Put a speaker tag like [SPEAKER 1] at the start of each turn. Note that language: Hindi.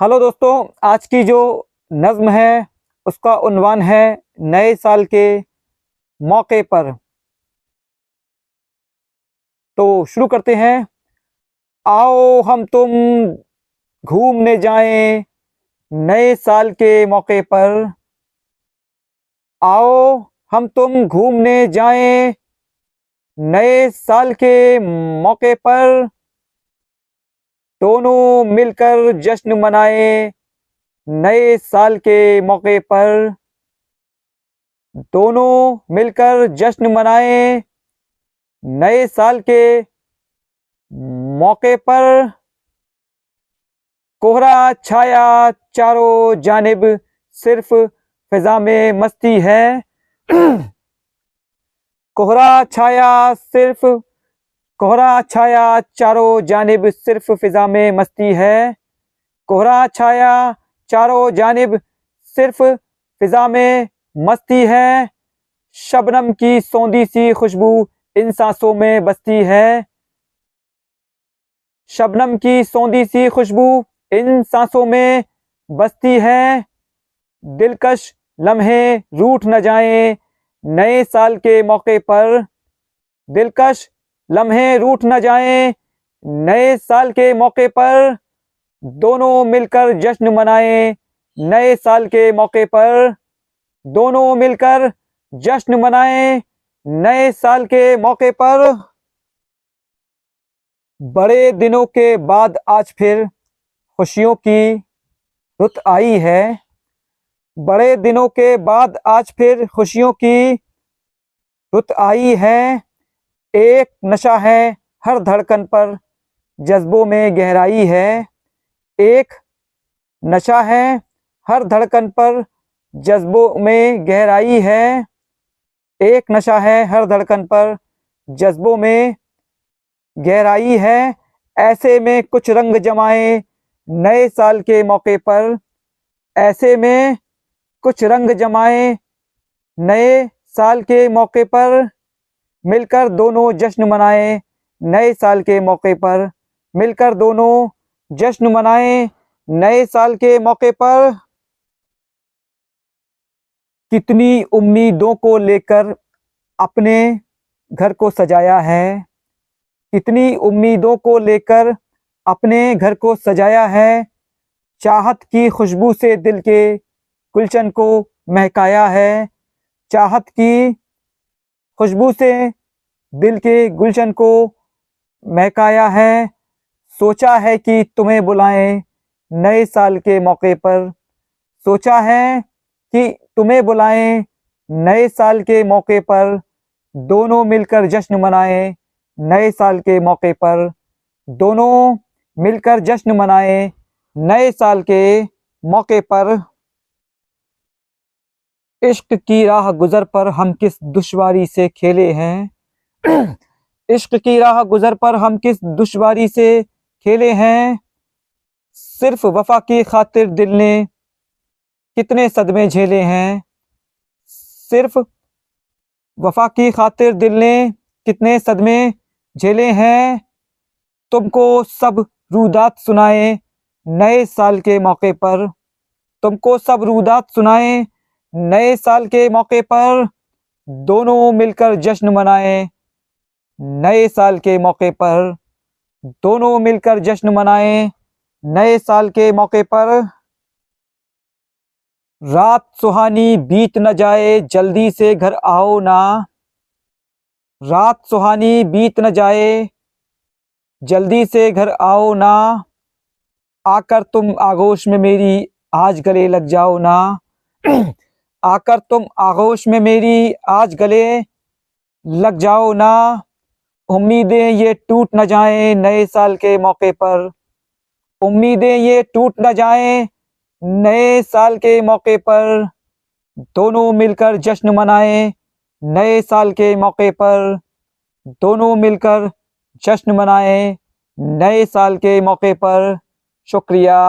[SPEAKER 1] हेलो दोस्तों, आज की जो नज्म है, उसका उन्वान है नए साल के मौके पर। तो शुरू करते हैं। आओ हम तुम घूमने जाएँ नए साल के मौके पर। आओ हम तुम घूमने जाएँ नए साल के मौके पर। दोनों मिलकर जश्न मनाए नए साल के मौके पर। दोनों मिलकर जश्न मनाए नए साल के मौके पर। कोहरा छाया चारों जानिब, सिर्फ़ फिजा में मस्ती है। कोहरा छाया सिर्फ़ कोहरा छाया चारों जानब सिर्फ़ फिजा में मस्ती है। कोहरा छाया चारों जानब सिर्फ़ फिजा में मस्ती है। शबनम की सौंदी सी खुशबू इन सांसों में बसती है। शबनम की सौंदी सी खुशबू इन सांसों में बसती है। दिलकश लम्हे रूठ न जाएँ नए साल के मौके पर। दिलकश लम्हे रूठ न जाएँ। नए साल के मौके पर दोनों मिलकर जश्न मनाएँ। नए साल के मौके पर दोनों मिलकर जश्न मनाएँ। नए साल के मौके पर बड़े दिनों के बाद आज फिर खुशियों की रुत आई है। बड़े दिनों के बाद आज फिर खुशियों की रुत आई है। एक नशा है हर धड़कन पर, जज्बों में गहराई है। एक नशा है हर धड़कन पर, जज्बों में गहराई है। एक नशा है हर धड़कन पर, जज्बों में गहराई है। ऐसे में कुछ रंग जमाए नए साल के मौके पर। ऐसे में कुछ रंग जमाए नए साल के मौके पर। मिलकर दोनों जश्न मनाए नए साल के मौके पर। मिलकर दोनों जश्न मनाए नए साल के मौके पर। कितनी उम्मीदों को लेकर अपने घर को सजाया है। कितनी उम्मीदों को लेकर अपने घर को सजाया है। चाहत की खुशबू से दिल के गुलशन को महकाया है। चाहत की खुशबू से दिल के गुलशन को महकाया है। सोचा है कि तुम्हें बुलाएँ नए साल के मौके पर। सोचा है कि तुम्हें बुलाएँ नए साल के मौके पर। दोनों मिलकर जश्न मनाएँ नए साल के मौके पर। दोनों मिलकर जश्न मनाएँ नए साल के मौके पर। इश्क की राह गुजर पर हम किस दुश्वारी से खेले हैं? इश्क की राह गुजर पर हम किस दुश्वारी से खेले हैं? सिर्फ़ वफा की खातिर दिल ने कितने सदमे झेले हैं? सिर्फ़ वफा की खातिर दिल ने कितने सदमे झेले हैं? तुमको सब रूदात सुनाए नए साल के मौके पर। तुमको सब रूदात सुनाए नए साल के मौके पर दोनों मिलकर जश्न मनाए। नए साल के मौके पर दोनों मिलकर जश्न मनाए। नए साल के मौके पर रात सुहानी बीत न जाए, जल्दी से घर आओ ना। रात सुहानी बीत न जाए, जल्दी से घर आओ ना। आकर तुम आगोश में मेरी आज गले लग जाओ ना। आकर तुम आगोश में मेरी आज गले लग जाओ ना। उम्मीदें ये टूट न जाएँ नए साल के मौके पर। उम्मीदें ये टूट न जाएँ नए साल के मौके पर। दोनों मिलकर जश्न मनाएँ नए साल के मौके पर। दोनों मिलकर जश्न मनाएँ नए साल के मौके पर। शुक्रिया।